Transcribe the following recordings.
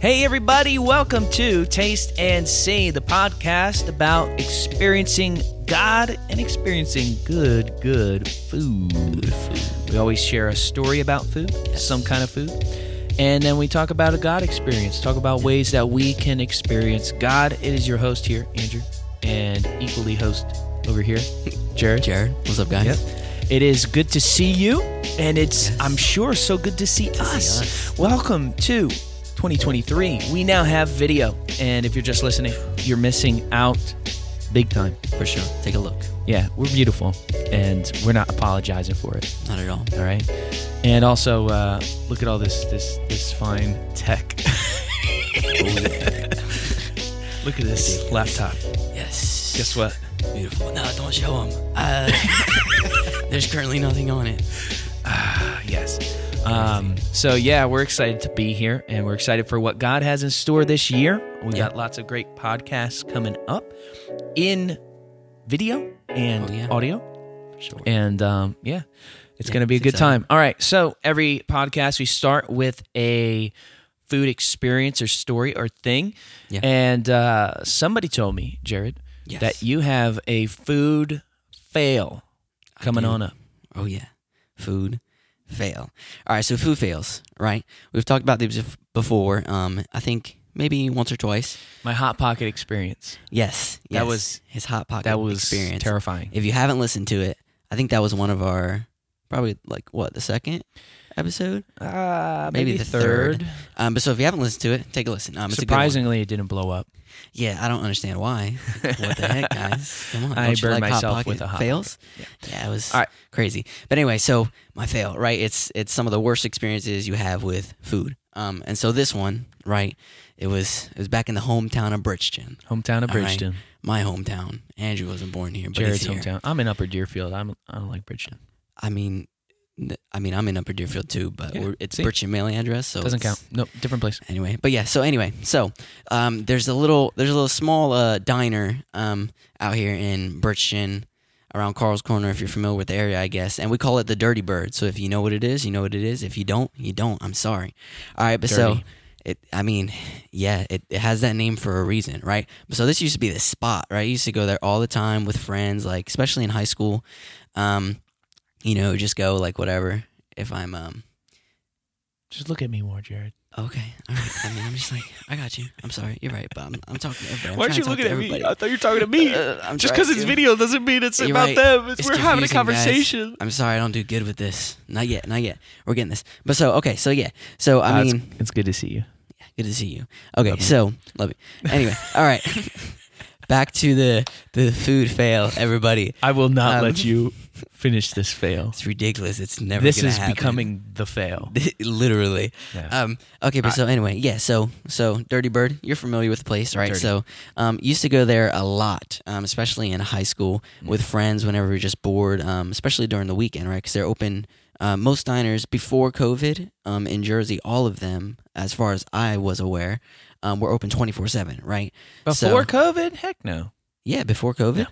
Hey, everybody, welcome to Taste and See, the podcast about experiencing God and experiencing good, good food. We always share a story about food, some kind of food, and then we talk about a God experience, talk about ways that we can experience God. It is your host here, Andrew, and equally host over here, Jared. Jared, what's up, guys? Yep. It is good to see you, and it's, Yes. I'm sure, so good to see, see us. us. Welcome to 2023. We now have video, and if you're just listening, you're missing out big time. For sure. Take a look. Yeah, we're beautiful, and we're not apologizing for it. Not at all. All right, and also uh, look at all this this this fine tech. look at this laptop. Yes. Guess what? Beautiful. No, don't show them. Uh, there's currently nothing on it. Um, so yeah, we're excited to be here, and we're excited for what God has in store this year. We Yeah. got lots of great podcasts coming up in video and Oh, yeah. audio, sure. and um, yeah, it's Yeah, going to be a good exciting. time. All right, so every podcast we start with a food experience or story or thing, Yeah. and uh, somebody told me, Jared, Yes. that you have a food fail coming on up. Oh yeah. Food fail. All right. So food fails. Right. We've talked about these before. Um, I think maybe once or twice. My hot pocket experience. Yes. That was- his hot pocket That was experience. terrifying. If you haven't listened to it, I think that was one of our probably like what the second episode. Uh, Maybe the third. Um, but so if you haven't listened to it, take a listen. Um, it's. Surprisingly, it didn't blow up. Yeah, I don't understand why. what the heck, guys? Come on. I don't you burned like Hot myself Pocket with a Hot fails. Pocket. Yeah. it was All right. crazy. But anyway, so my fail, right? It's it's some of the worst experiences you have with food. Um, and so this one, right? It was it was back in the hometown of Bridgeton, Hometown of All right. Bridgeton. my hometown. Andrew wasn't born here, but Jared's here. hometown. I'm in Upper Deerfield. I'm I don't like Bridgeton. I mean, I mean, I'm in Upper Deerfield too, but Yeah, we're, it's see? Bridgeton mailing address, so Doesn't count. No, different place. anyway but yeah so anyway so um, there's a little there's a little small uh, diner um, out here in Bridgeton around carl's corner if you're familiar with the area i guess and we call it the dirty bird. So if you know what it is you know what it is. If you don't you don't. I'm sorry. All right but so it i mean yeah it, it has that name for a reason right? So this used to be the spot right? I used to go there all the time with friends like especially in high school. Um, you know just go like whatever if i'm um, Just look at me more, Jared. Okay, all right. I mean, I'm just like, I got you. I'm sorry, you're right, but I'm, I'm talking to everybody. I'm Why aren't trying you to talk looking to at me? I thought you were talking to me. Uh, I'm Just trying because it's to. video doesn't mean it's You're about right. them. It's, It's we're having a confusing, guys. conversation. I'm sorry, I don't do good with this. Not yet, not yet. We're getting this. But so, okay, so yeah, so I Uh, mean, it's, good to see you. Yeah, good to see you. Okay, Love you. so love you. Anyway, all right. Back to the the food fail, everybody. I will not Um, let you finish this fail. It's ridiculous. It's never. This is happen. becoming the fail. literally. Yeah. Um, okay, but I- so anyway, yeah. So so Dirty Bird, you're familiar with the place, right? Dirty. So um, used to go there a lot, um, especially in high school with friends whenever we are just bored, um, especially during the weekend, right? Because they're open. Uh, most diners before COVID um, in Jersey, all of them, as far as I was aware, um, were open twenty four seven, right? Before so- COVID? Heck no. Yeah, before COVID.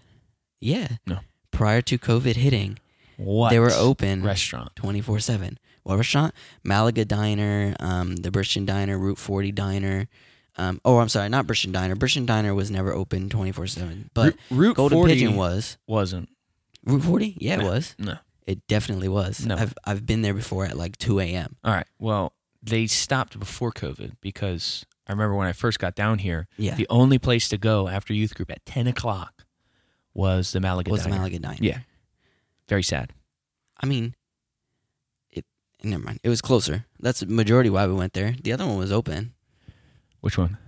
Yeah. No. Prior to COVID hitting, What? they were open Restaurant. 24 7. What restaurant? Malaga Diner, um, the Bridgeton Diner, Route 40 Diner. Um, oh, I'm sorry, not Bridgeton Diner. Bridgeton Diner was never open 24 7. But Route, Route Golden 40 Pigeon was. wasn't. Route 40? Yeah, it No. was. No. It definitely was. No. I've, I've been there before at like 2 a.m. All right. Well, they stopped before COVID because I remember when I first got down here, Yeah. the only place to go after youth group at 10 o'clock was the Malaga was the Malaga Diner. Yeah. Very sad. I mean, it. never mind. It was closer. That's the majority why we went there. The other one was open, Which one?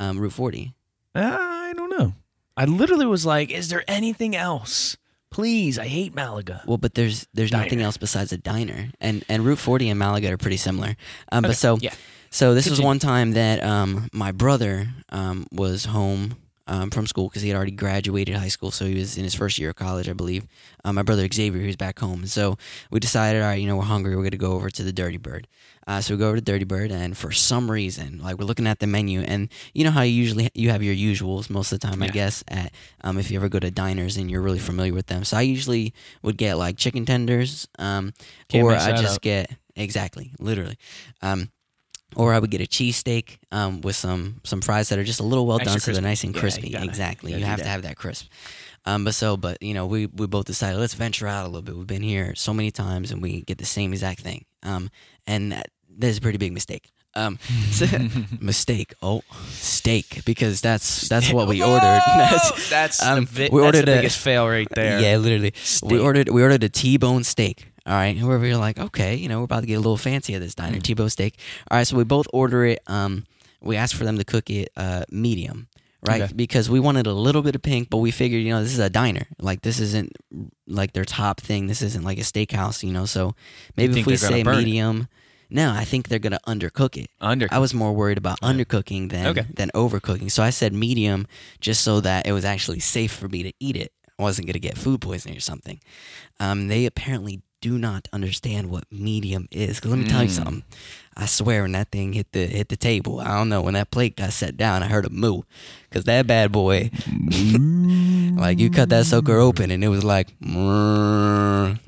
um, Route 40. Uh, I don't know. I literally was like, is there anything else? Please, I hate Malaga. Well, but there's there's nothing else besides a diner, and and Route 40 and Malaga are pretty similar. Um, Okay, but so yeah. So this was one time that um my brother um was home um from school because he had already graduated high school, so he was in his first year of college, I believe. Um, my brother Xavier, he was back home, and so we decided, all right, you know, we're hungry, we're gonna go over to the Dirty Bird. Uh, so we go over to Dirty Bird, and for some reason, like we're looking at the menu, and you know how you usually you have your usuals most of the time, I Yeah. guess. At um, if you ever go to diners and you're really familiar with them, so I usually would get like chicken tenders, um, Can't or mess I that just up. get exactly, literally. Um, Or I would get a cheesesteak um, with some some fries that are just a little well Extra done, so they're crispy. nice and Yeah, you crispy. gotta- exactly, gotta you do have to that. have that crisp. Um, but so, but you know, we we both decided let's venture out a little bit. We've been here so many times, and we get the same exact thing. Um, and that, that's a pretty big mistake. Um, so- mistake. Oh, steak because that's that's what we ordered. That's- that's um, the, vi- we that's ordered the a- biggest fail right there. Yeah, literally. Steak. We ordered we ordered a T-bone steak. All right, whoever you're like, okay, you know, we're about to get a little fancy at this diner, T-bone steak. All right, so we both order it. Um, we asked for them to cook it uh, medium, right? Okay. Because we wanted a little bit of pink, but we figured, you know, this is a diner. Like this isn't like their top thing. This isn't like a steakhouse, you know. So maybe if we say burn it? medium, no, I think they're gonna undercook it. Under. I was more worried about undercooking than Okay. than overcooking. So I said medium just so that it was actually safe for me to eat it. I wasn't gonna get food poisoning or something. Um, they apparently do not understand what medium is. 'Cause let me tell you Mm. something. I swear when that thing hit the hit the table, I don't know when that plate got set down, I heard a moo, cause that bad boy, like you cut that sucker open and it was like,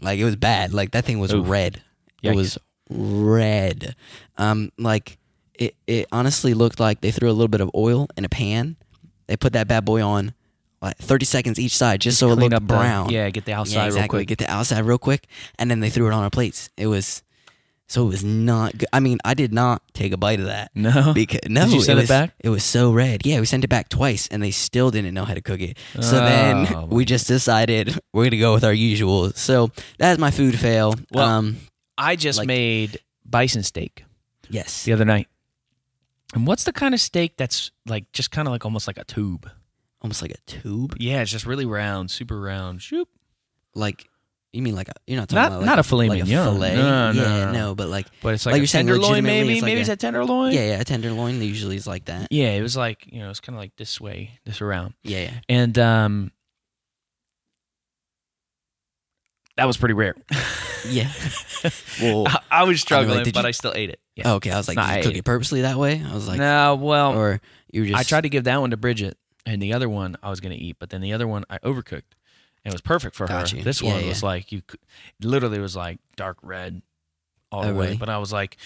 like it was bad. Like that thing was Oof. red. Yikes. It was red. Um, like it, it honestly looked like they threw a little bit of oil in a pan. They put that bad boy on like 30 seconds each side just, so it looked up the- brown. yeah, get the Yeah, outside real quick. Get the outside real quick, and then they threw it on our plates. It was so it was not good. I mean, I did not take a bite of that. No? because no, Did you send it was, back? It was so red. Yeah, we sent it back twice, and they still didn't know how to cook it. So Oh, then we just decided we're gonna go with our usual. So that's my food fail. Well- um, I just Like- made bison steak yes, the other night. And what's the kind of steak that's like just kind of like almost like a tube? Almost like a tube. Yeah, it's just really round, super round. Shoop. Like you mean like a? You're not talking Not- about like not a filet like mignon. Fillet. No, no, yeah, no. no, but like But it's Like like, you're a saying tenderloin, legitimately, maybe. it's like maybe it's a tenderloin. yeah, yeah, a tenderloin usually is like that. Yeah, it was like you know, it's kind of like this way, this around, Yeah, yeah. and um, that was pretty rare. Yeah. Well, I, I was struggling, did but you- I still ate it. Yeah. oh, okay. I was like, No, did I you cook ate it purposely that way? I was like, no, well, or you just. I tried to give that one to Bridget, and the other one I was gonna eat, but then the other one I overcooked. And it was perfect for Got her. you. This Yeah, one yeah. was like you, could, literally was like dark red, all Oh, the way. really? But I was like,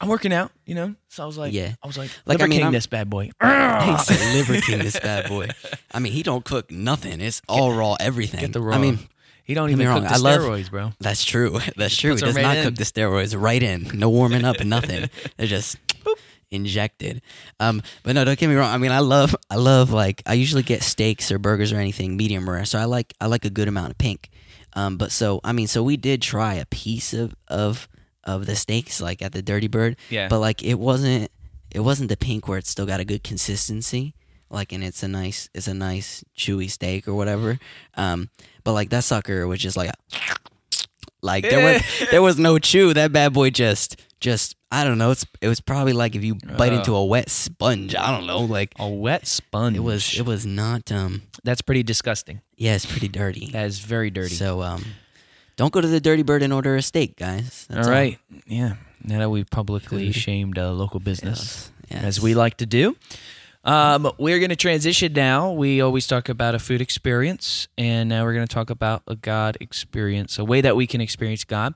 I'm working out, you know. So I was like, Yeah. I was like, Like, Liver I mean, King I'm- this bad boy. He's a ah! liver king, this bad boy. I mean, he don't cook nothing. It's all raw, everything. Get the raw. I mean, he don't even cook wrong, the I love- steroids, bro. that's true. That's true. He does right not in. cook the steroids right in. No warming up, and nothing. They're just injected. Um, but no, don't get me wrong. I mean, I love, I love like I usually get steaks or burgers or anything medium rare. So I like, I like a good amount of pink. Um, but so I mean, so we did try a piece of of of the steaks like at the Dirty Bird. Yeah. But like it wasn't, it wasn't the pink where it's still got a good consistency. Like and it's a nice, it's a nice chewy steak or whatever. Um, but like that sucker was just like, a, like there was there was no chew. That bad boy just just I don't know. It's it was probably like if you bite Uh. into a wet sponge. I don't know. Like A wet sponge. it was it was not. Um, That's pretty disgusting. yeah, it's pretty dirty. That is very dirty. So um, don't go to the Dirty Bird and order a steak, guys. That's all right. Yeah. Now that we publicly shamed a local business, Yes. Yes. as we like to do, um, we're going to transition now. We always talk about a food experience, and now we're going to talk about a God experience, a way that we can experience God.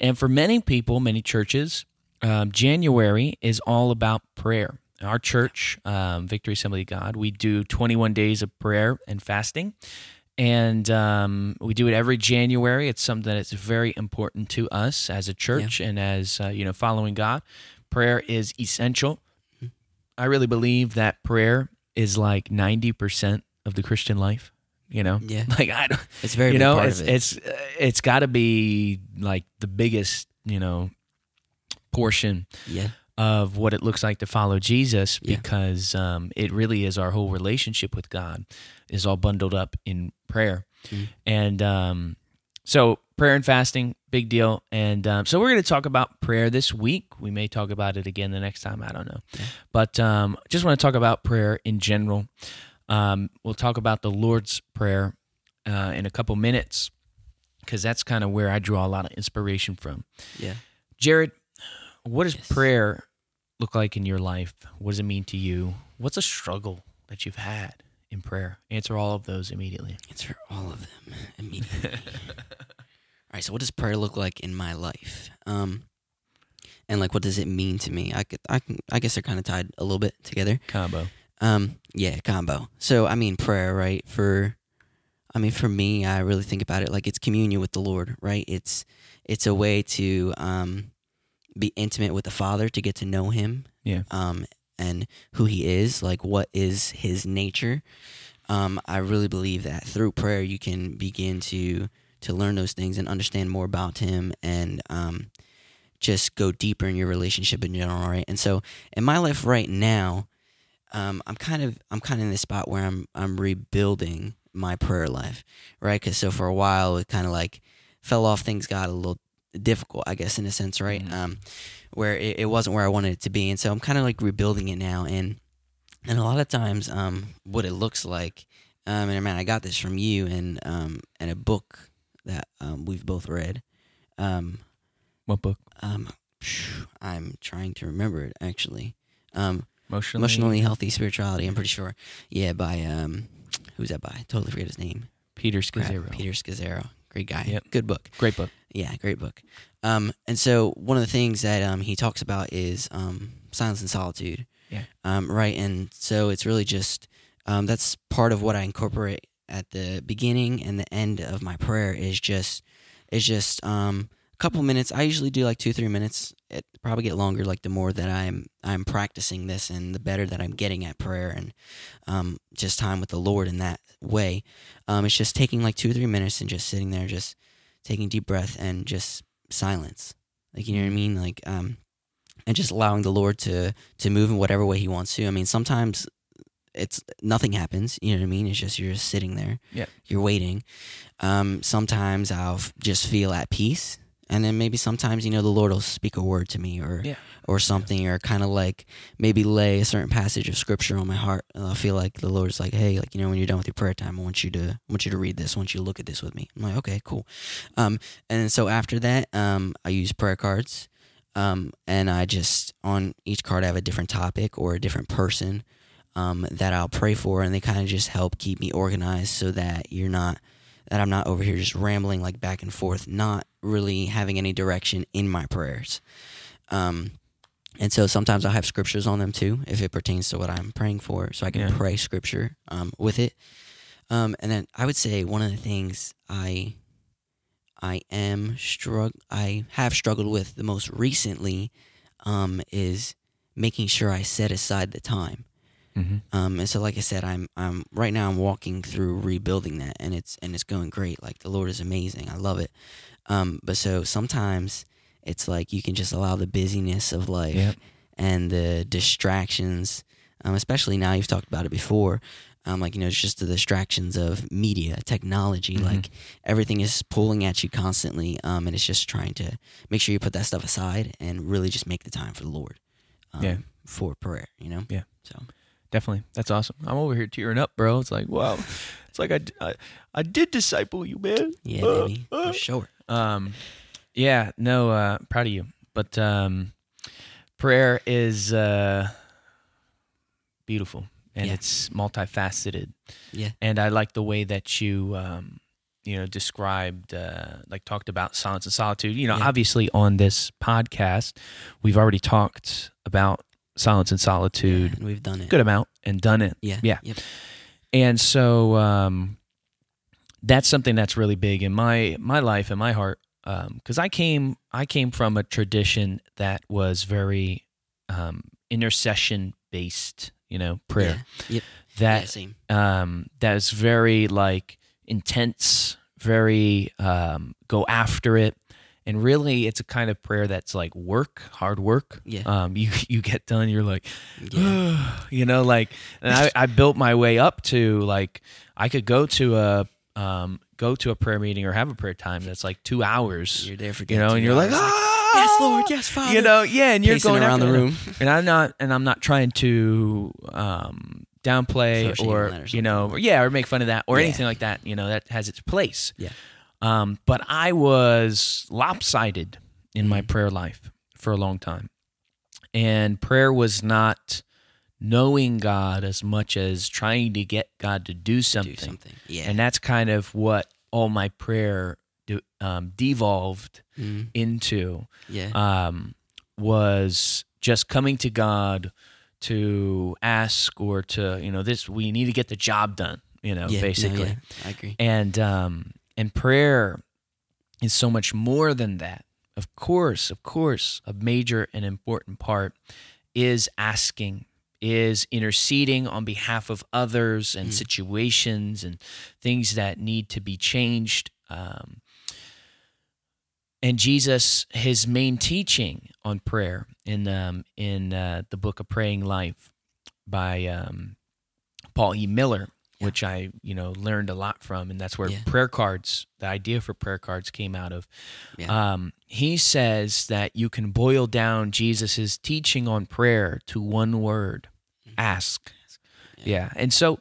And for many people, many churches, um, January is all about prayer. Our church, um, Victory Assembly of God, we do 21 days of prayer and fasting. And um, we do it every January. It's something that's very important to us as a church and as, uh, you know, following God. Prayer is essential. I really believe that prayer is like 90% of the Christian life, you know? Yeah. Like, I don't, It's very you know it's it. it's uh, it's got to be like the biggest you know portion yeah. of what it looks like to follow Jesus Yeah. because um, it really is our whole relationship with God is all bundled up in prayer Mm. and um, so prayer and fasting big deal and um, so we're going to talk about prayer this week we may talk about it again the next time I don't know but um, just want to talk about prayer in general um, we'll talk about the Lord's prayer uh, in a couple minutes because that's kind of where I draw a lot of inspiration from. Yeah. Jared, what does Yes. prayer look like in your life? What does it mean to you? What's a struggle that you've had in prayer? Answer all of those immediately. Answer all of them immediately. all right. So, what does prayer look like in my life? Um, and like what does it mean to me? I could, I can, I guess they're kind of tied a little bit together. Combo. Um, yeah, combo. So I mean, prayer, right? For, I mean, for me, I really think about it like it's communion with the Lord, right? It's, it's a way to um, be intimate with the Father to get to know Him, Yeah. um, and who He is, like what is His nature. Um, I really believe that through prayer you can begin to to learn those things and understand more about Him and um, just go deeper in your relationship in general, right? And so in my life right now, um, I'm kind of I'm kind of in this spot where I'm I'm rebuilding my prayer life, right? Because so for a while it kind of like fell off. Things got a little difficult, I guess, in a sense, right? Mhm. Um, where it, it wasn't where I wanted it to be, and so I'm kind of like rebuilding it now. And and a lot of times, um, what it looks like, um, and man, I got this from you and um, and a book that um, we've both read. Um, What book? um, I'm trying to remember it actually. Um, Emotionally. emotionally healthy spirituality. I'm pretty sure. Yeah, by um, who's that by? Totally forget his name. Peter Crap, Scazzero. Peter Scazzero. Great guy. Yep. Good book. Great book. Yeah, great book. Um, and so one of the things that um, he talks about is um, silence and solitude. Yeah. Um, right. And so it's really just um, that's part of what I incorporate at the beginning and the end of my prayer is just is just um, couple minutes. I usually do like two three minutes. It probably get longer like the more that I'm I'm practicing this and the better that I'm getting at prayer and um, just time with the Lord in that way. Um, it's just taking like two or three minutes and just sitting there, just taking deep breath and just silence. Like you know what I mean? Like um, and just allowing the Lord to to move in whatever way He wants to. I mean, sometimes it's nothing happens. You know what I mean? It's just you're just sitting there. Yeah. You're waiting. Um, sometimes I'll f- just feel at peace. And then maybe sometimes, you know, the Lord will speak a word to me or Yeah. or something, or kind of like maybe lay a certain passage of scripture on my heart. And I'll feel like the Lord's like, hey, like you know, when you're done with your prayer time, I want you to I want you to read this. I want you to look at this with me. I'm like, okay, cool. Um, and so after that, um, I use prayer cards, um, and I just on each card I have a different topic or a different person, um, that I'll pray for, and they kind of just help keep me organized so that you're not that I'm not over here just rambling like back and forth, not really having any direction in my prayers. Um, and so sometimes I'll have scriptures on them too, if it pertains to what I'm praying for, so I can Yeah. pray scripture um, with it. Um, and then I would say one of the things I I am strugg I have struggled with the most recently um, is making sure I set aside the time. Mm-hmm. Um, and so, like I said, I'm I'm right now I'm walking through rebuilding that, and it's and it's going great. Like the Lord is amazing. I love it. Um, but so sometimes it's like you can just allow the busyness of life Yep. and the distractions, um, especially now you've talked about it before. Um, like you know, it's just the distractions of media, technology. Mhm. Like everything is pulling at you constantly, um, and it's just trying to make sure you put that stuff aside and really just make the time for the Lord. Um, Yeah. For prayer, you know. Yeah. So. Definitely. That's awesome. I'm over here tearing up, bro. It's like, wow. It's like I I did disciple you, man. Yeah, Uh, baby, uh. for sure. Um, yeah, no, uh, proud of you. But um, prayer is uh, beautiful and Yeah. it's multifaceted. Yeah. And I like the way that you, um, you know, described, uh, like talked about silence and solitude. You know, Yeah. obviously on this podcast, we've already talked about silence and solitude Yeah, we've done it. good amount and done it. Yeah. Yeah. Yep. And so um, that's something that's really big in my my life and my heart because I came I came from a tradition that was very um, intercession based, you know, prayer. Yeah. Yep. That yeah, same. um, that is very like intense, very um, go after it, and really it's a kind of prayer that's like work, hard work. Yeah. Um, you you get done, you're like, Yeah. you know, like, and I, I built my way up to like I could go to a um, go to a prayer meeting or have a prayer time that's like two hours, You're there for you know, and you're like, ah, yes, Lord, yes, Father. you know, yeah, and you're Pacing going around the room. and I'm not, and I'm not trying to um, downplay or, or you know, or, yeah, or make fun of that or Yeah. anything like that. You know, that has its place. Yeah. Um, but I was lopsided in my Mhm. prayer life for a long time, and prayer was not knowing God as much as trying to get God to do something. Do something. Yeah. And that's kind of what all my prayer de- um, devolved Mhm. into yeah. um, was just coming to God to ask or to you know this we need to get the job done you know yeah, no, basically yeah, I agree. and um and prayer is so much more than that. Of course of course a major and important part is asking is interceding on behalf of others and situations and things that need to be changed. Um, and Jesus, his main teaching on prayer in um, in uh, the book of Praying Life by um, Paul E. Miller, which I you know learned a lot from, and that's where Yeah. prayer cards, the idea for prayer cards, came out of. Yeah. Um, he says that you can boil down Jesus's teaching on prayer to one word: ask. Yeah. And so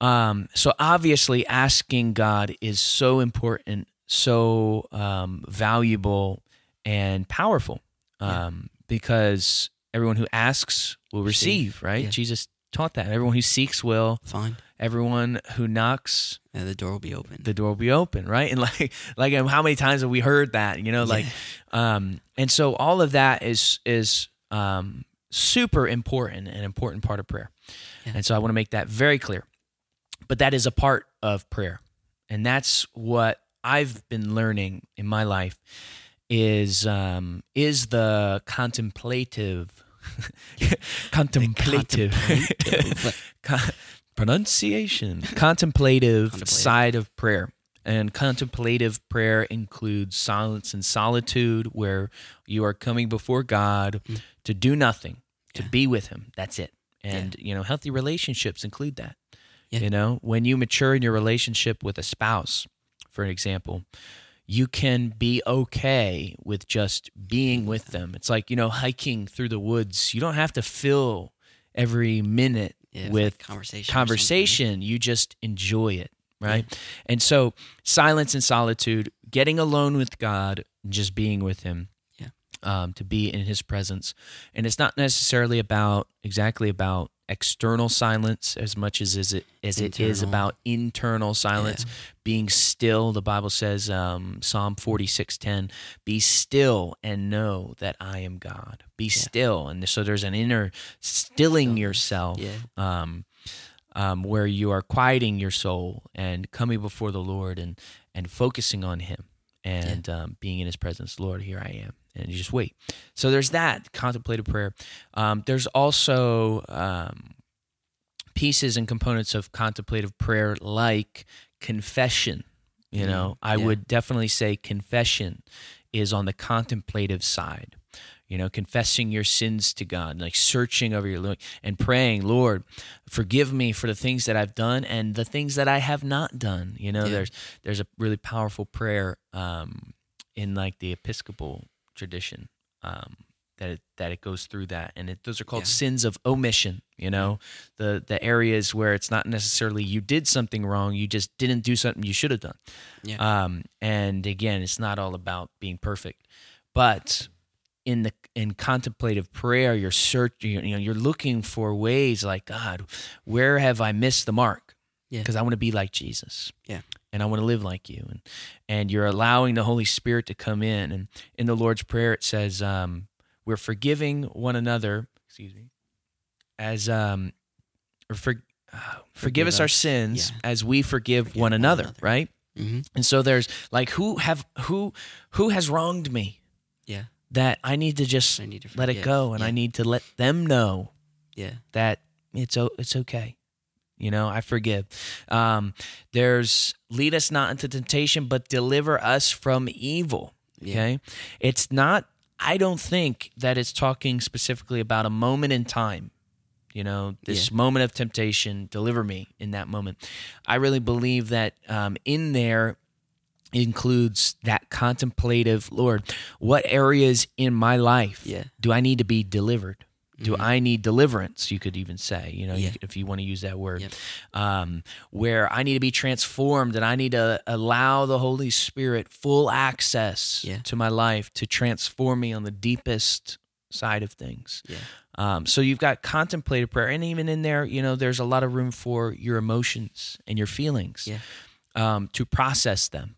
um so obviously asking God is so important, so um valuable and powerful. Um because everyone who asks will receive, Receive. right? Yeah. Jesus taught that. Everyone who seeks will, Fine. everyone who knocks Yeah, the door will be open. the door will be open, right? And like like how many times have we heard that? You know, like um and so all of that is is um super important and important part of prayer. Yeah. And so I want to make that very clear. But that is a part of prayer. And that's what I've been learning in my life is um is the contemplative contemplative Contemplative. Con- pronunciation contemplative Contemplative. side of prayer and contemplative prayer includes silence and solitude where you are coming before god to do nothing to Mm. Yeah. be with him that's it and you know healthy relationships include that Yeah. you know when you mature in your relationship with a spouse for an example you can be okay with just being with them. It's like you know hiking through the woods. You don't have to fill every minute Yeah, with like conversation. conversation. You just enjoy it right? And so silence and solitude getting alone with god just being with him Yeah. um, to be in his presence. And it's not necessarily about exactly about external silence as much as is it as it is about internal silence. Being still the bible says um, psalm 46:10 be still and know that i am god. Be still and so there's an inner stilling yourself Yeah. um, um, where you are quieting your soul and coming before the Lord and and focusing on Him and um, being in His presence. Lord, here I am, and you just wait. So there's that contemplative prayer. Um, there's also um, pieces and components of contemplative prayer like confession. You know, I yeah. would definitely say confession is on the contemplative side. You know, confessing your sins to God, like searching over your and praying, Lord, forgive me for the things that I've done and the things that I have not done. You know, Yeah. there's there's a really powerful prayer um, in like the Episcopal tradition um, that it, that it goes through that, and it, those are called Yeah. sins of omission. You know, the the areas where it's not necessarily you did something wrong, you just didn't do something you should have done. Yeah. Um, and again, it's not all about being perfect, but in the in contemplative prayer, you're searching. You know, you're looking for ways like God, where have I missed the mark? Yeah. Because I want to be like Jesus. Yeah. And I want to live like you, and and you're allowing the Holy Spirit to come in. And in the Lord's Prayer, it says, um, "We're forgiving one another." Excuse me, as um, or for, uh, forgive, Forgive us our sins Yeah. as we forgive, Forgive one, one another, another. Right. hmm And so there's like who have who who has wronged me Yeah. that I need to just I need to let it go and I need to let them know Yeah. that it's it's okay. You know, I forgive. Um, there's lead us not into temptation, but deliver us from evil. Yeah. Okay, it's not. I don't think that it's talking specifically about a moment in time. You know, this moment of temptation, deliver me in that moment. I really believe that um, in there includes that contemplative Lord, what areas in my life Yeah. do I need to be delivered? Do I need deliverance? You could even say, you know, you Yeah. could- if you want to use that word, Yep. um, where I need to be transformed and I need to allow the Holy Spirit full access Yeah. to my life to transform me on the deepest side of things. Yeah. Um, so you've got contemplative prayer, and even in there, you know, there's a lot of room for your emotions and your feelings um, to process them.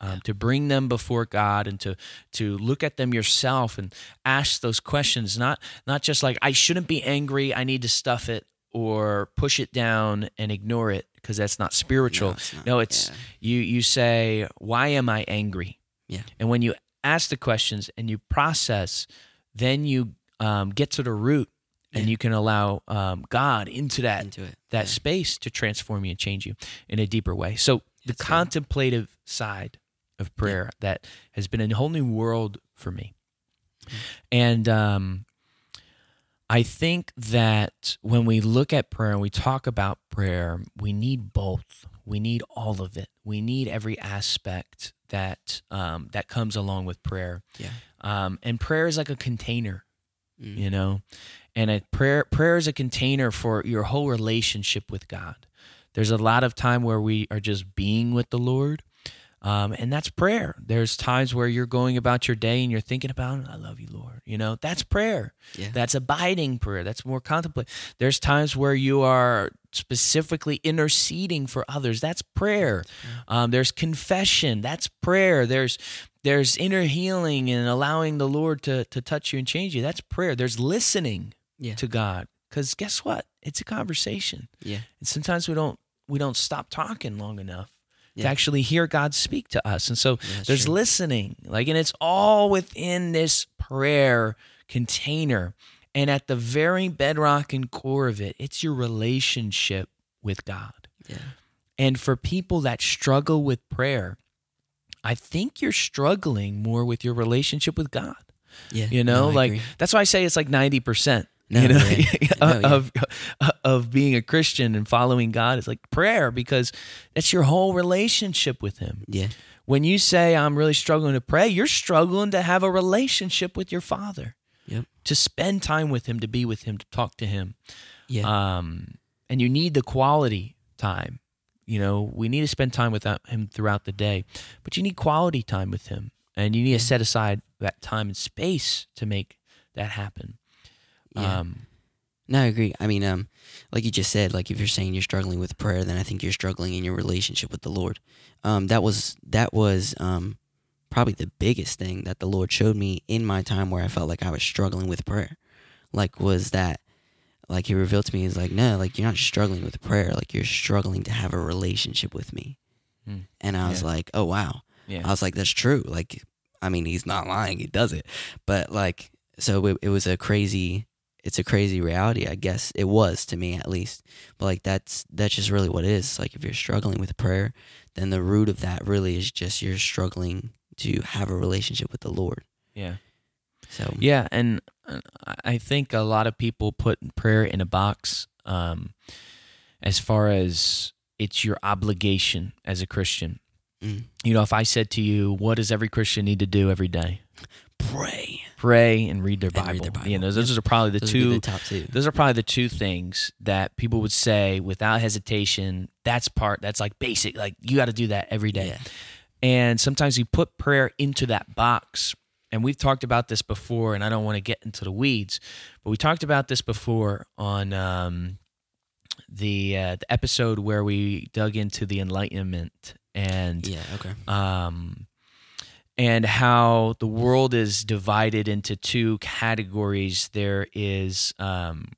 Um, to bring them before God and to to look at them yourself and ask those questions. Not not just like I shouldn't be angry. I need to stuff it or push it down and ignore it because that's not spiritual. No, it's not. No, it's Yeah. you. You say, "Why am I angry?" Yeah. And when you ask the questions and you process, then you um, get to the root, and Yeah. you can allow um, God into that into it. that Yeah. space to transform you and change you in a deeper way. So the That's contemplative side of prayer that has been a whole new world for me. Mm-hmm. And um, I think that when we look at prayer and we talk about prayer, we need both. We need all of it. We need every aspect that um, that comes along with prayer. Yeah. Um, and prayer is like a container Mhm. you know and a prayer prayer is a container for your whole relationship with god there's a lot of time where we are just being with the lord um, and that's prayer. There's times where you're going about your day and you're thinking about i love you lord you know? That's prayer. Yeah. that's abiding prayer. That's more contemplate. There's times where you are specifically interceding for others. That's prayer. Um, there's confession. That's prayer. There's there's inner healing and allowing the lord to, to touch you and change you. That's prayer. There's listening Yeah. to god. Because guess what? It's a conversation. Yeah. and sometimes we don't we don't stop talking long enough to actually hear god speak to us and so Yeah, there's true. listening like and it's all within this prayer container and at the very bedrock and core of it it's your relationship with god Yeah. and for people that struggle with prayer i think you're struggling more with your relationship with god Yeah. you know No, like agree. that's why i say it's like 90% No, you know yeah. No, yeah. of of being a christian and following god is like prayer because that's your whole relationship with him Yeah. when you say i'm really struggling to pray you're struggling to have a relationship with your father Yep. to spend time with him to be with him to talk to him Yeah. um, and you need the quality time. You know, we need to spend time with him throughout the day, but you need quality time with him, and you need to set aside that time and space to make that happen. Yeah. Um, No, I agree. I mean, um, like you just said, like if you're saying you're struggling with prayer, then I think you're struggling in your relationship with the Lord. Um, that was that was um, probably the biggest thing that the Lord showed me in my time where I felt like I was struggling with prayer. Like was that, like He revealed to me is like no, like you're not struggling with prayer, like you're struggling to have a relationship with me. Hmm. And I was Yeah. like, oh wow, yeah, I was like, that's true. Like, I mean, he's not lying. He does it. But like, so it, it was a crazy. It's a crazy reality, I guess it was to me at least. But like, that's that's just really what it is. Like, if you're struggling with prayer, then the root of that really is just you're struggling to have a relationship with the Lord. yeah, So yeah. And I think a lot of people put prayer in a box, um, as far as it's your obligation as a Christian. mm, You know, if I said to you, "What does every Christian need to do every day?" pray. Pray and read their Bible. read their You know, those are probably the Those two the top two. those are probably the two things that people would say without hesitation that's part that's like basic like you got to do that every day Yeah. and sometimes you put prayer into that box and we've talked about this before and i don't want to get into the weeds but we talked about this before on um, the uh, the episode where we dug into the enlightenment and Yeah. Okay. um, and how the world is divided into two categories. There is um,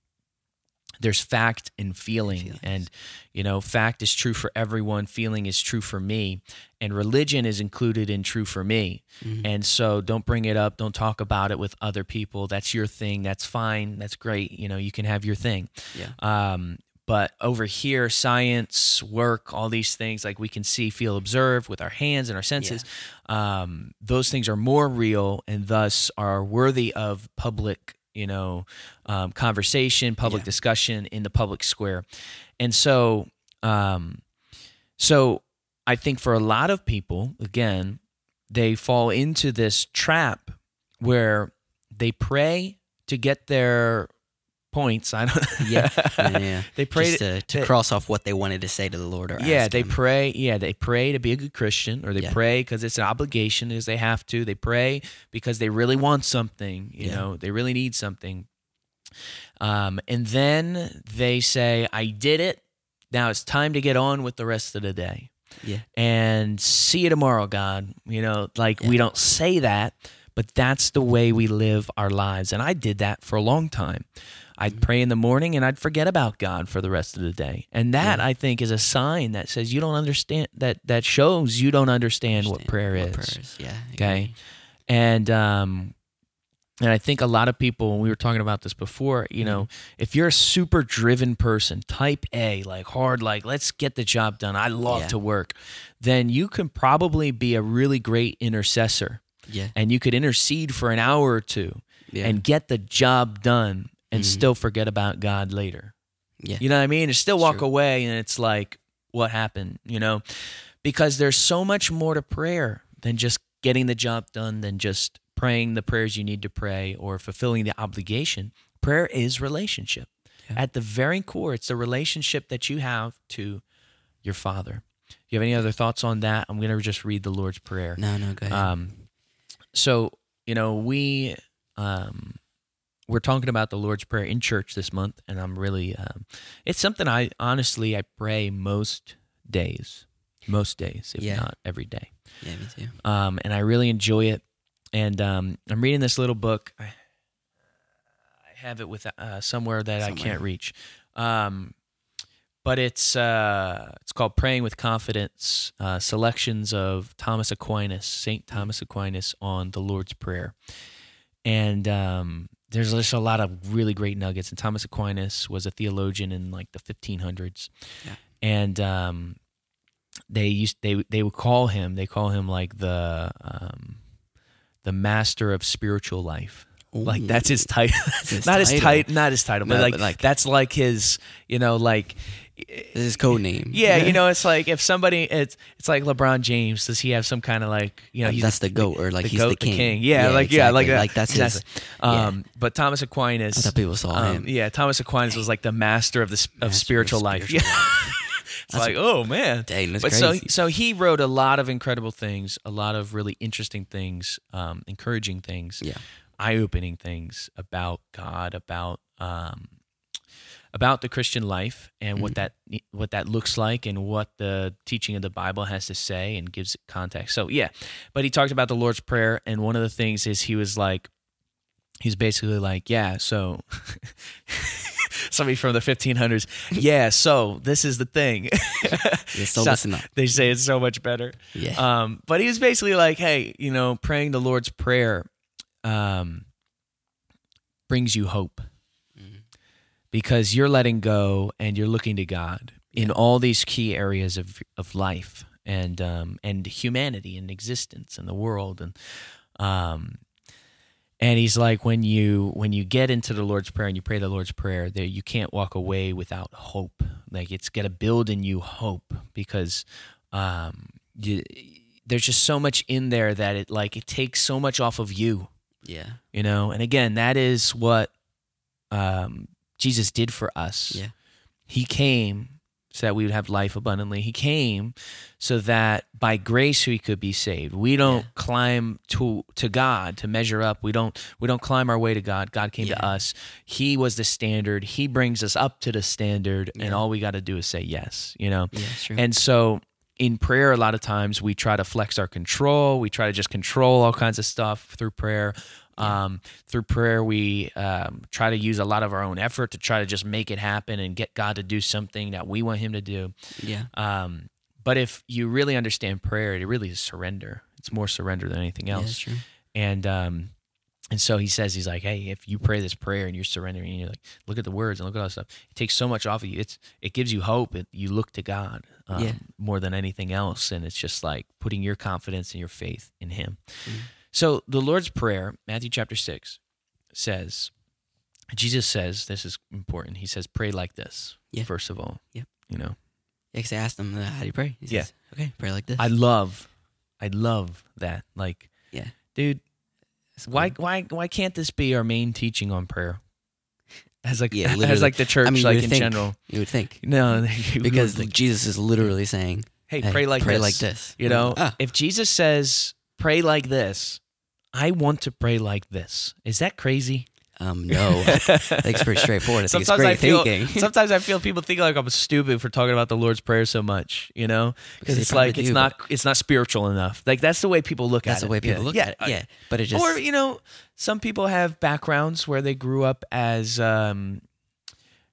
there's fact and feeling, Feelings. and you know, fact is true for everyone. Feeling is true for me, and religion is included in true for me. Mhm. And so, don't bring it up. Don't talk about it with other people. That's your thing. That's fine. That's great. You know, you can have your thing. Yeah. Um, but over here, science, work, all these things like we can see, feel, observe with our hands and our senses, um, those things are more real and thus are worthy of public, you know, um, conversation, public Yeah. discussion in the public square. And so, um, so I think for a lot of people, again, they fall into this trap where they pray to get their points. I don't. Yeah. yeah, yeah. they pray. Just to, to they- cross off what they wanted to say to the Lord or yeah, they him. pray. Yeah, they pray to be a good Christian, or they Yeah. pray because it's an obligation, because they have to. They pray because they really want something. You Yeah. know, they really need something. Um, and then they say, "I did it. Now it's time to get on with the rest of the day." Yeah. and see you tomorrow, God. You know, like we don't say that, but that's the way we live our lives. And I did that for a long time. I'd pray in the morning and I'd forget about God for the rest of the day. And that I think is a sign that says you don't understand that that shows you don't understand, what prayer what is. prayer is. Yeah. Okay. And um and I think a lot of people when we were talking about this before, you know, if you're a super driven person, type A, like hard like let's get the job done. I love Yeah. to work. Then you can probably be a really great intercessor Yeah. and you could intercede for an hour or two Yeah. and get the job done and still forget about God later. Yeah. You know what I mean? And still walk True. away and it's like, what happened? You know? Because there's so much more to prayer than just getting the job done, than just praying the prayers you need to pray or fulfilling the obligation. Prayer is relationship. At the very core, it's the relationship that you have to your Father. You have any other thoughts on that? I'm going to just read the Lord's Prayer. No, no, go ahead. Um, so you know we um, we're talking about the Lord's Prayer in church this month, and I'm really um, it's something I honestly I pray most days, most days, if Yeah. not every day, yeah, me too. um, and I really enjoy it. And um, I'm reading this little book. I, I have it with uh, somewhere that I can't reach. Um, but it's uh, it's called Praying with Confidence: uh, Selections of Thomas Aquinas, Saint Thomas Aquinas, on the Lord's Prayer, and um, there's just a lot of really great nuggets. And Thomas Aquinas was a theologian in like the 1500s, Yeah. and um, they used they they would call him they call him like the um, the master of spiritual life. Like that's his title. not his title. title, not his title, but, No, like, but, like- that's like his, you know, like his code name. yeah, you know, it's like if somebody, it's it's like LeBron James. Does he have some kind of like, you know, he's that's the goat, or like the he's goat, the king. Yeah, like yeah, like exactly. that. like that's exactly. his. yeah. Um, but Thomas Aquinas, I thought people saw um, him. yeah, Thomas Aquinas was like the master of the s- of Master of spiritual life. spiritual Yeah. it's like, oh man, Dang, that's but so so he wrote a lot of incredible things, a lot of really interesting things, um, encouraging things, Yeah. eye-opening things about God, about um, about the Christian life and what that what that looks like and what the teaching of the Bible has to say and gives context. So yeah, but he talked about the Lord's Prayer, and one of the things is he was like, he's basically like, yeah, so. Somebody from the 1500s. Yeah, so this is the thing. Yeah, so So- listen up. they say it's so much better. Yeah. Um, but he was basically like, hey, you know, praying the Lord's Prayer um, brings you hope Mm-hmm. Because you're letting go and you're looking to God in all these key areas of, of life and um, and humanity and existence and the world and um, and he's like when you when you get into the Lord's Prayer and you pray the Lord's Prayer, there you can't walk away without hope. Like it's got to build in you hope because um, you, there's just so much in there that it like it takes so much off of you, yeah. you know. And again, that is what um, Jesus did for us. Yeah. He came so that we would have life abundantly. He came so that by grace we could be saved. We don't Yeah. climb to to God to measure up. We don't we don't climb our way to God. God came to us. He was the standard. He brings us up to the standard and all we got to do is say yes, you know. Yeah, true. And so in prayer, a lot of times we try to flex our control. We try to just control all kinds of stuff through prayer. Um, through prayer, we um, try to use a lot of our own effort to try to just make it happen and get God to do something that we want Him to do. yeah. Um, but if you really understand prayer, it really is surrender. It's more surrender than anything Yeah, else. true. And um, and so he says, he's like, hey, if you pray this prayer and you're surrendering, and you're like, look at the words and look at all that stuff. It takes so much off of you. It's it gives you hope. It, you look to God um, Yeah. more than anything else, and it's just like putting your confidence and your faith in Him. Mm-hmm. So the Lord's prayer, Matthew chapter six, says, Jesus says, this is important. He says, pray like this. Yeah. First of all, Yep. you know, Yeah, 'cause I asked him, uh, how do you pray? He Yeah. okay, pray like this. I love, I love that. Like, yeah. dude, That's why why why can't this be our main teaching on prayer? As like Yeah, as like the church, I mean, like in think, general. You would think. No, Because like, Jesus is literally saying, hey, hey, pray like pray this. like this. You know, Ah, if Jesus says pray like this, I want to pray like this. Is that crazy? Um, no, it's pretty straightforward. I think sometimes it's great I feel thinking. sometimes I feel people think like I'm stupid for talking about the Lord's prayer so much, you know, because it's like it's not it's not spiritual enough. Like that's the way people look That's at it. That's the way people yeah. look yeah. at it. Yeah, but it just or you know, some people have backgrounds where they grew up as um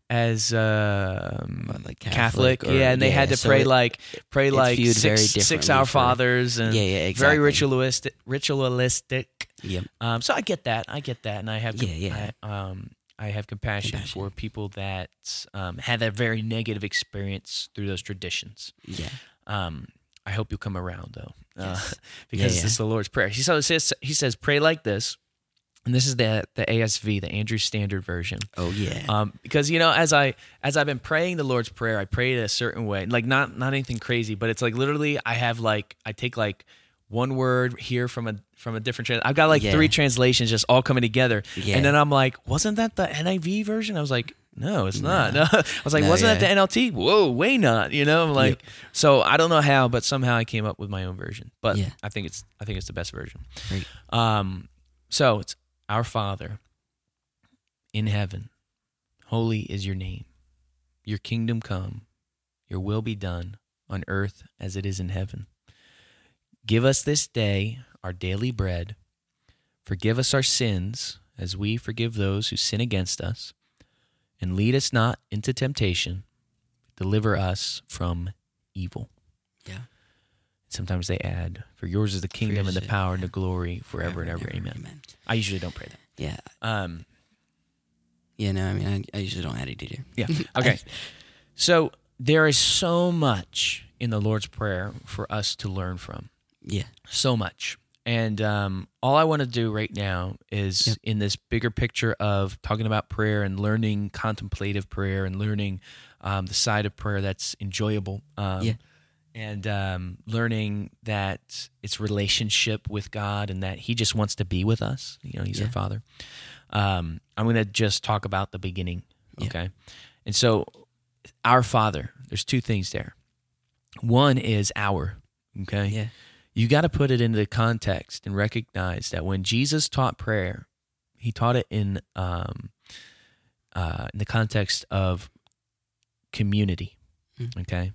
as um, like Catholic, Catholic or- yeah, and they yeah, had to so pray it- like pray like six, six Our Fathers and Yeah, yeah, very ritualistic, ritualistic. Yep. Um, so I get that, I get that, and I have Yeah, yeah. I, um, I have compassion, Compassion. for people that um, had a very negative experience through those traditions. Yeah. Um, I hope you'll come around though, uh, Yes. because Yeah, this is the Lord's prayer. He says, he says, pray like this, and this is the the ASV, the Andrew Standard Version. Oh yeah. Um, because you know, as I as I've been praying the Lord's prayer, I pray it a certain way, like not not anything crazy, but it's like literally I have like I take like one word here from a from a different trans. I've got like Yeah. three translations just all coming together, Yeah. and then I'm like, wasn't that the NIV version? I was like. No, it's not. No. I was like, No, wasn't that the NLT? Whoa, way not. You know, I'm like, so I don't know how, but somehow I came up with my own version. But Yeah. I think it's I think it's the best version. Great. Um, so it's our Father in heaven, holy is your name. Your kingdom come, your will be done on earth as it is in heaven. Give us this day our daily bread. Forgive us our sins as we forgive those who sin against us. And lead us not into temptation. Deliver us from evil. Yeah. Sometimes they add, For yours is the kingdom and the power and the glory forever, and ever. ever, Amen. I usually don't pray that. Yeah. Um, Yeah. No, I mean, I, I usually don't add it either. yeah. Okay. So there is so much in the Lord's Prayer for us to learn from. Yeah. So much. And um, all I want to do right now is Yep. in this bigger picture of talking about prayer and learning contemplative prayer and learning um, the side of prayer that's enjoyable. Um, Yeah. And um, learning that it's relationship with God and that He just wants to be with us. You know, He's our Father. Um, I'm going to just talk about the beginning. Yeah. Okay. And so, our Father, there's two things there. One is our, okay? Yeah. You got to put it into the context and recognize that when Jesus taught prayer, he taught it in um, uh, in the context of community. Mm. Okay,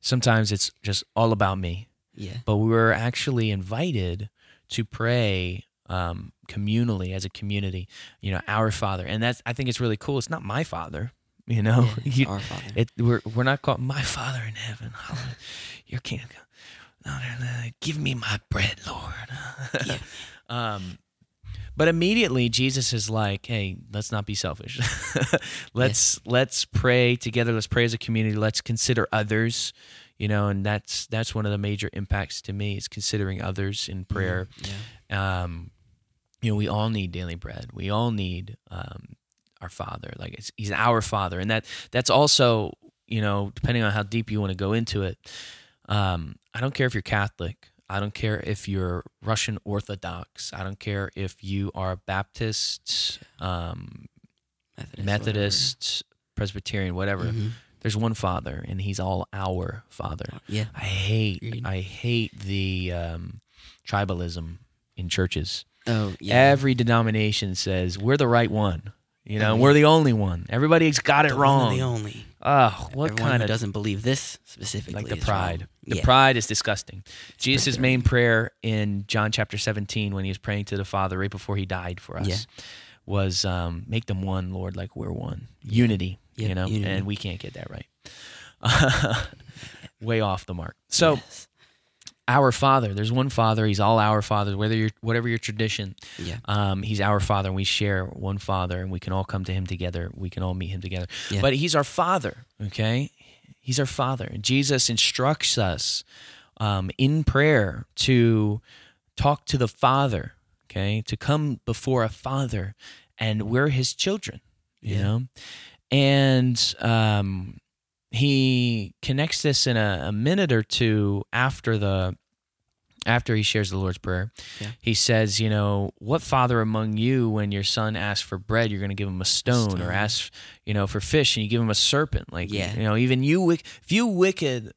sometimes it's just all about me, Yeah. but we were actually invited to pray um, communally as a community. You know, our Father, and that's I think it's really cool. It's not my Father. You know, Yeah, it's You- our Father. it we're we're not called my Father in heaven. Your kingdom come. No, no, no, Give me my bread, Lord. Yeah. um, but immediately Jesus is like, "Hey, let's not be selfish. let's let's pray together. Let's pray as a community. Let's consider others." You know, and that's that's one of the major impacts to me is considering others in prayer Yeah. um, you know, we all need daily bread. We all need um, our Father. Like it's, He's our Father, and that that's also you know, depending on how deep you want to go into it. Um, I don't care if you're Catholic. I don't care if you're Russian Orthodox. I don't care if you are Baptist, um, Methodist. Methodist, Presbyterian, whatever. whatever. Mhm. There's one Father, and He's all our Father. Yeah. I hate Agreed. I hate the um, tribalism in churches. Oh yeah. Every denomination says we're the right one. You know, Oh, yeah. we're the only one. Everybody's got it The one and wrong. The only. Oh, what Everyone kind who of doesn't believe this specifically? like the is pride? wrong. The yeah. pride is disgusting. Jesus' main prayer in John chapter 17 when he was praying to the Father right before he died for us Yeah. was um, make them one, Lord, like we're one. Unity, Yep, you know, unity. and we can't get that right. Way off the mark. So, Yes. Our Father, there's one Father. He's all our Father, whether you're whatever your tradition. Yeah. Um, he's our Father, and we share one Father, and we can all come to Him together. We can all meet Him together. Yeah. But He's our Father. Okay, He's our Father, and Jesus instructs us um, in prayer to talk to the Father. Okay, to come before a Father, and we're His children. You Yeah. know, and um, he connects this in a, a minute or two after the after he shares the Lord's Prayer. Yeah. He says, you know, what father among you, when your son asks for bread, you're going to give him a stone, or stone. ask, you know, for fish, and you give him a serpent? Like, Yeah. you know, even you, if you wicked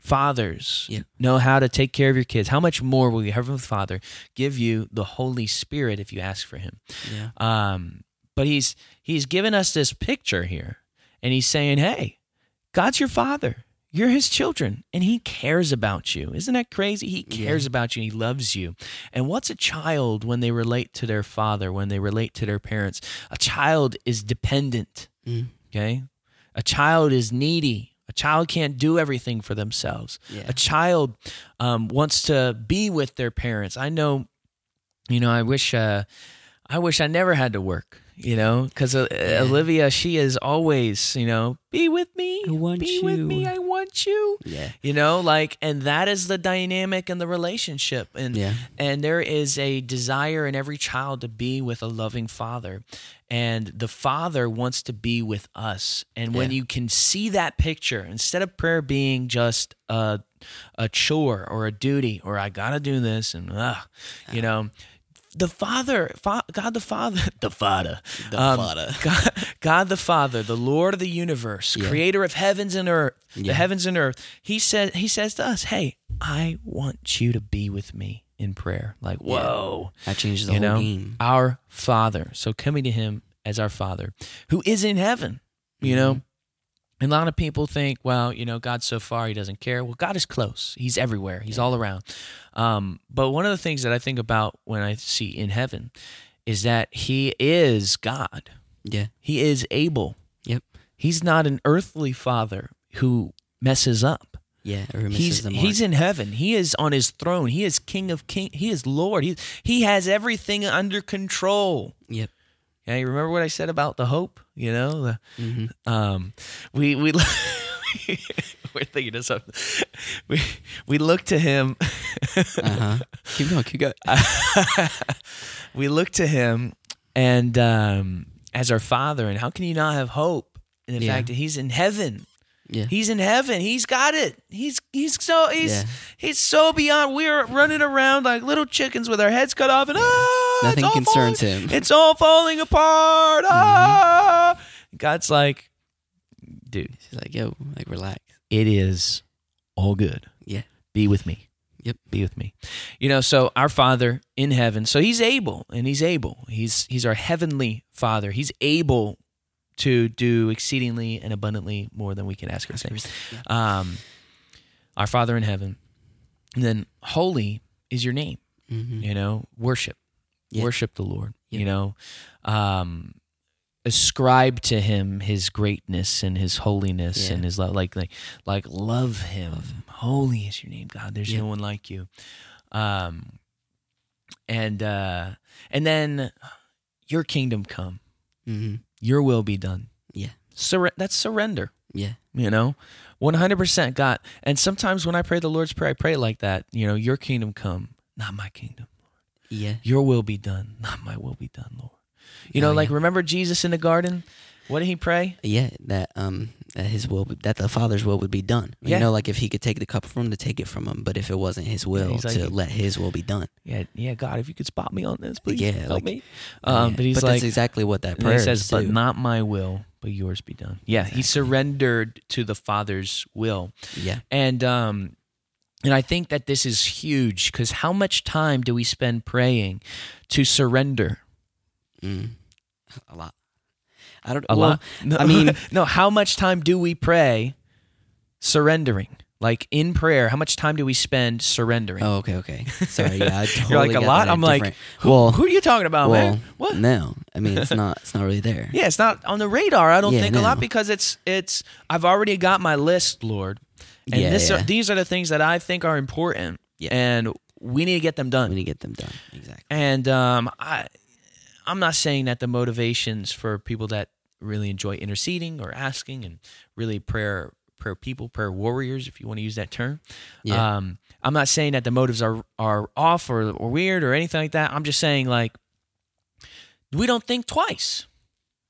fathers Yeah. know how to take care of your kids, how much more will your heavenly Father give you the Holy Spirit if you ask for Him? Yeah. Um, But he's he's given us this picture here, and he's saying, "Hey, God's your father. You're his children, and he cares about you. Isn't that crazy? He cares about you. He loves you. And what's a child when they relate to their father, when they relate to their parents? A child is dependent. Mm. Okay, a child is needy. A child can't do everything for themselves. Yeah. A child um, wants to be with their parents. I know, you know, I wish, uh, I wish I never had to work. You know, because uh, Olivia, she is always, you know, be with me, I want be with me. I want you. Yeah. You know, like, and that is the dynamic in the relationship, and Yeah. and there is a desire in every child to be with a loving father, and the father wants to be with us. And when Yeah. you can see that picture, instead of prayer being just a a chore or a duty or I gotta do this and ah, you know. The Father, fa- God the Father, the Father, The um, Father. God, God the Father, the Lord of the universe, Yeah. creator of heavens and earth, the Yeah. heavens and earth. He said, He says to us, "Hey, I want you to be with me in prayer." Like, whoa, That changes the you whole know, game. our Father. So coming to Him as our Father, who is in heaven. You Mm-hmm. know, and a lot of people think, well, you know, God's so far, He doesn't care. Well, God is close. He's everywhere. He's all around. Um, but one of the things that I think about when I see in heaven is that He is God. Yeah. He is able. Yep. He's not an earthly father who messes up. Yeah. He's he's in heaven. He is on his throne. He is King of King. He is Lord. He he has everything under control. Yep. Yeah, you remember what I said about the hope? You know, the, hmm um, we we we're thinking of something. We we look to him. Uh huh. keep going. Keep going. we look to him and um, as our father. And how can you not have hope in the Yeah. fact that he's in heaven? Yeah. He's in heaven. He's got it. He's he's so he's Yeah. he's so beyond. We're running around like little chickens with our heads cut off, and ah, Nothing concerns falling- him. Mm-hmm. It's all falling apart. Ah! God's like, dude, He's like, yo, like relax. it is all good. Yeah. Be with me. Yep. Be with me. You know, so our Father in heaven, so he's able and he's able. He's he's our heavenly Father. He's able to do exceedingly and abundantly more than we can ask or say. Yeah. Um our Father in heaven. And then holy is your name, hmm you know, worship. Yeah. Worship the Lord, Yeah. you know. Um ascribe to him his greatness and his holiness Yeah. and his love like like like love him. holy is your name god there's no one like you um and uh and then your kingdom come hmm your will be done Yeah. Surre- that's surrender Yeah. you know 100% god and sometimes when i pray the lord's prayer i pray like that you know your kingdom come not my kingdom Yeah. your will be done not my will be done lord you oh, know Oh, like yeah. remember jesus in the garden what did he pray Yeah, that um that his will that the father's will would be done. Yeah. You know, like if he could take the cup from him to take it from him, but if it wasn't his will he's like- to let his will be done. yeah yeah god if you could spot me on this please Yeah, help like- me um Yeah. but he's but like that's exactly what that prayer he says, "But too. not my will, but yours be done." Yeah, he surrendered to the Father's will, yeah, and um, and I think that this is huge because how much time do we spend praying to surrender? mm. a lot. I don't. A well, lot. No, I mean- no. How much time do we pray surrendering? Like in prayer, how much time do we spend surrendering? Oh, okay, okay. Sorry, yeah. I totally You're like a lot. I'm like, who, well, who are you talking about, well, man? What? No, I mean it's not. It's not really there. Yeah, it's not on the radar. I don't Yeah, think a lot because it's it's. I've already got my list, Lord, and Yeah, this Are, yeah. these are the things that I think are important, Yeah. and we need to get them done. We need to get them done. Exactly. And um, I, I'm not saying that the motivations for people that really enjoy interceding or asking and really prayer prayer people, prayer warriors, if you want to use that term. Yeah. Um, I'm not saying that the motives are are off or, or weird or anything like that. I'm just saying like we don't think twice.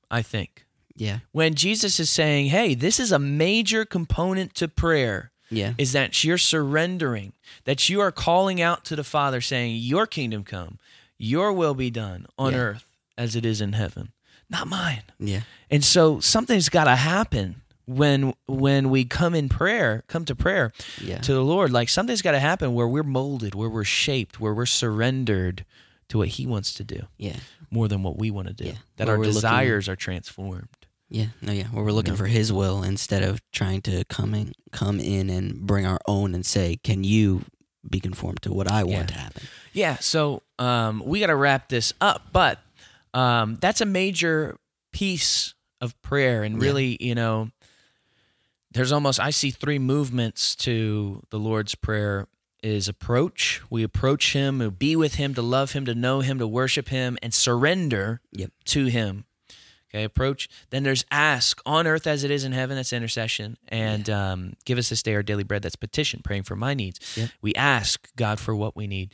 I think Yeah. when Jesus is saying, "Hey, this is a major component to prayer." Yeah. Is that you're surrendering, that you are calling out to the Father saying, "Your kingdom come, your will be done on Yeah. earth as it is in heaven, not mine." Yeah. And so something's got to happen when when we come in prayer, come to prayer Yeah. to the Lord. Like something's got to happen where we're molded, where we're shaped, where we're surrendered to what He wants to do Yeah. more than what we want to do. Yeah. That Where our we're looking- desires are transformed. Yeah, no, yeah. Where we're looking No. for His will instead of trying to come in, come in and bring our own and say, "Can you be conformed to what I want Yeah. to happen?" Yeah, so um, we got to wrap this up, but um, that's a major piece of prayer, and Yeah. really, you know, there's almost I see three movements to the Lord's prayer: is approach, we approach Him, to be with Him, to love Him, to know Him, to worship Him, and surrender Yep. to Him. Okay, approach. Then there's ask on earth as it is in heaven. That's intercession. And um, give us this day our daily bread. That's petition, praying for my needs. Yep. We ask God for what we need.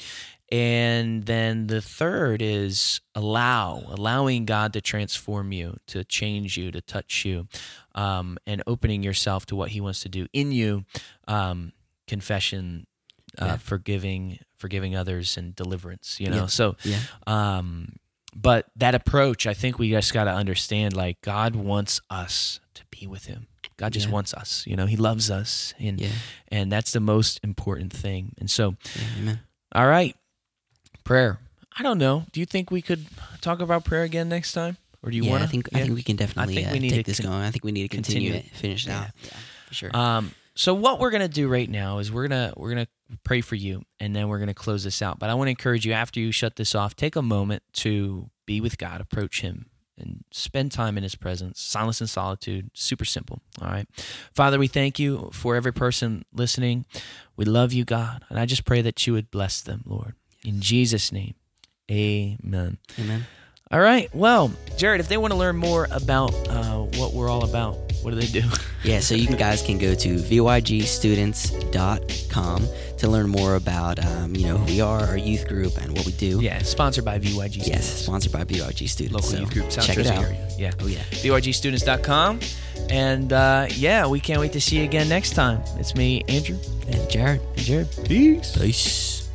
And then the third is allow, allowing God to transform you, to change you, to touch you, um, and opening yourself to what He wants to do in you. Um, confession, uh, Yeah. forgiving, forgiving others, and deliverance. You know, Yeah. so Yeah, um, but that approach, I think we just got to understand like God wants us to be with Him. God just Yeah. wants us. You know, He loves us, and yeah, and that's the most important thing. And so, yeah. All right, prayer. I don't know. Do you think we could talk about prayer again next time, or do you yeah, want I to? think I think we can definitely I think uh, we need take to this con- going. I think we need to continue, continue it, finish it Yeah. out. Yeah, for sure. Um, so what we're gonna do right now is we're gonna we're gonna pray for you, and then we're gonna close this out. But I want to encourage you after you shut this off, take a moment to be with God, approach Him, and spend time in His presence. Silence and solitude, super simple. All right, Father, we thank you for every person listening. We love you, God, and I just pray that you would bless them, Lord, in Jesus' name. Amen. Amen. All right. Well, Jared, if they want to learn more about uh, what we're all about, what do they do? Yeah, so you guys can go to vygstudents.com to learn more about um, you know who we are, our youth group, and what we do. Yeah, sponsored by VYG Students. Yes, sponsored by VYG students. Local so youth group, South check Jersey it out. area. Yeah. Oh yeah. VYGstudents.com. And uh, yeah, we can't wait to see you again next time. It's me, Andrew, And Jared. and Jared. Peace. Peace.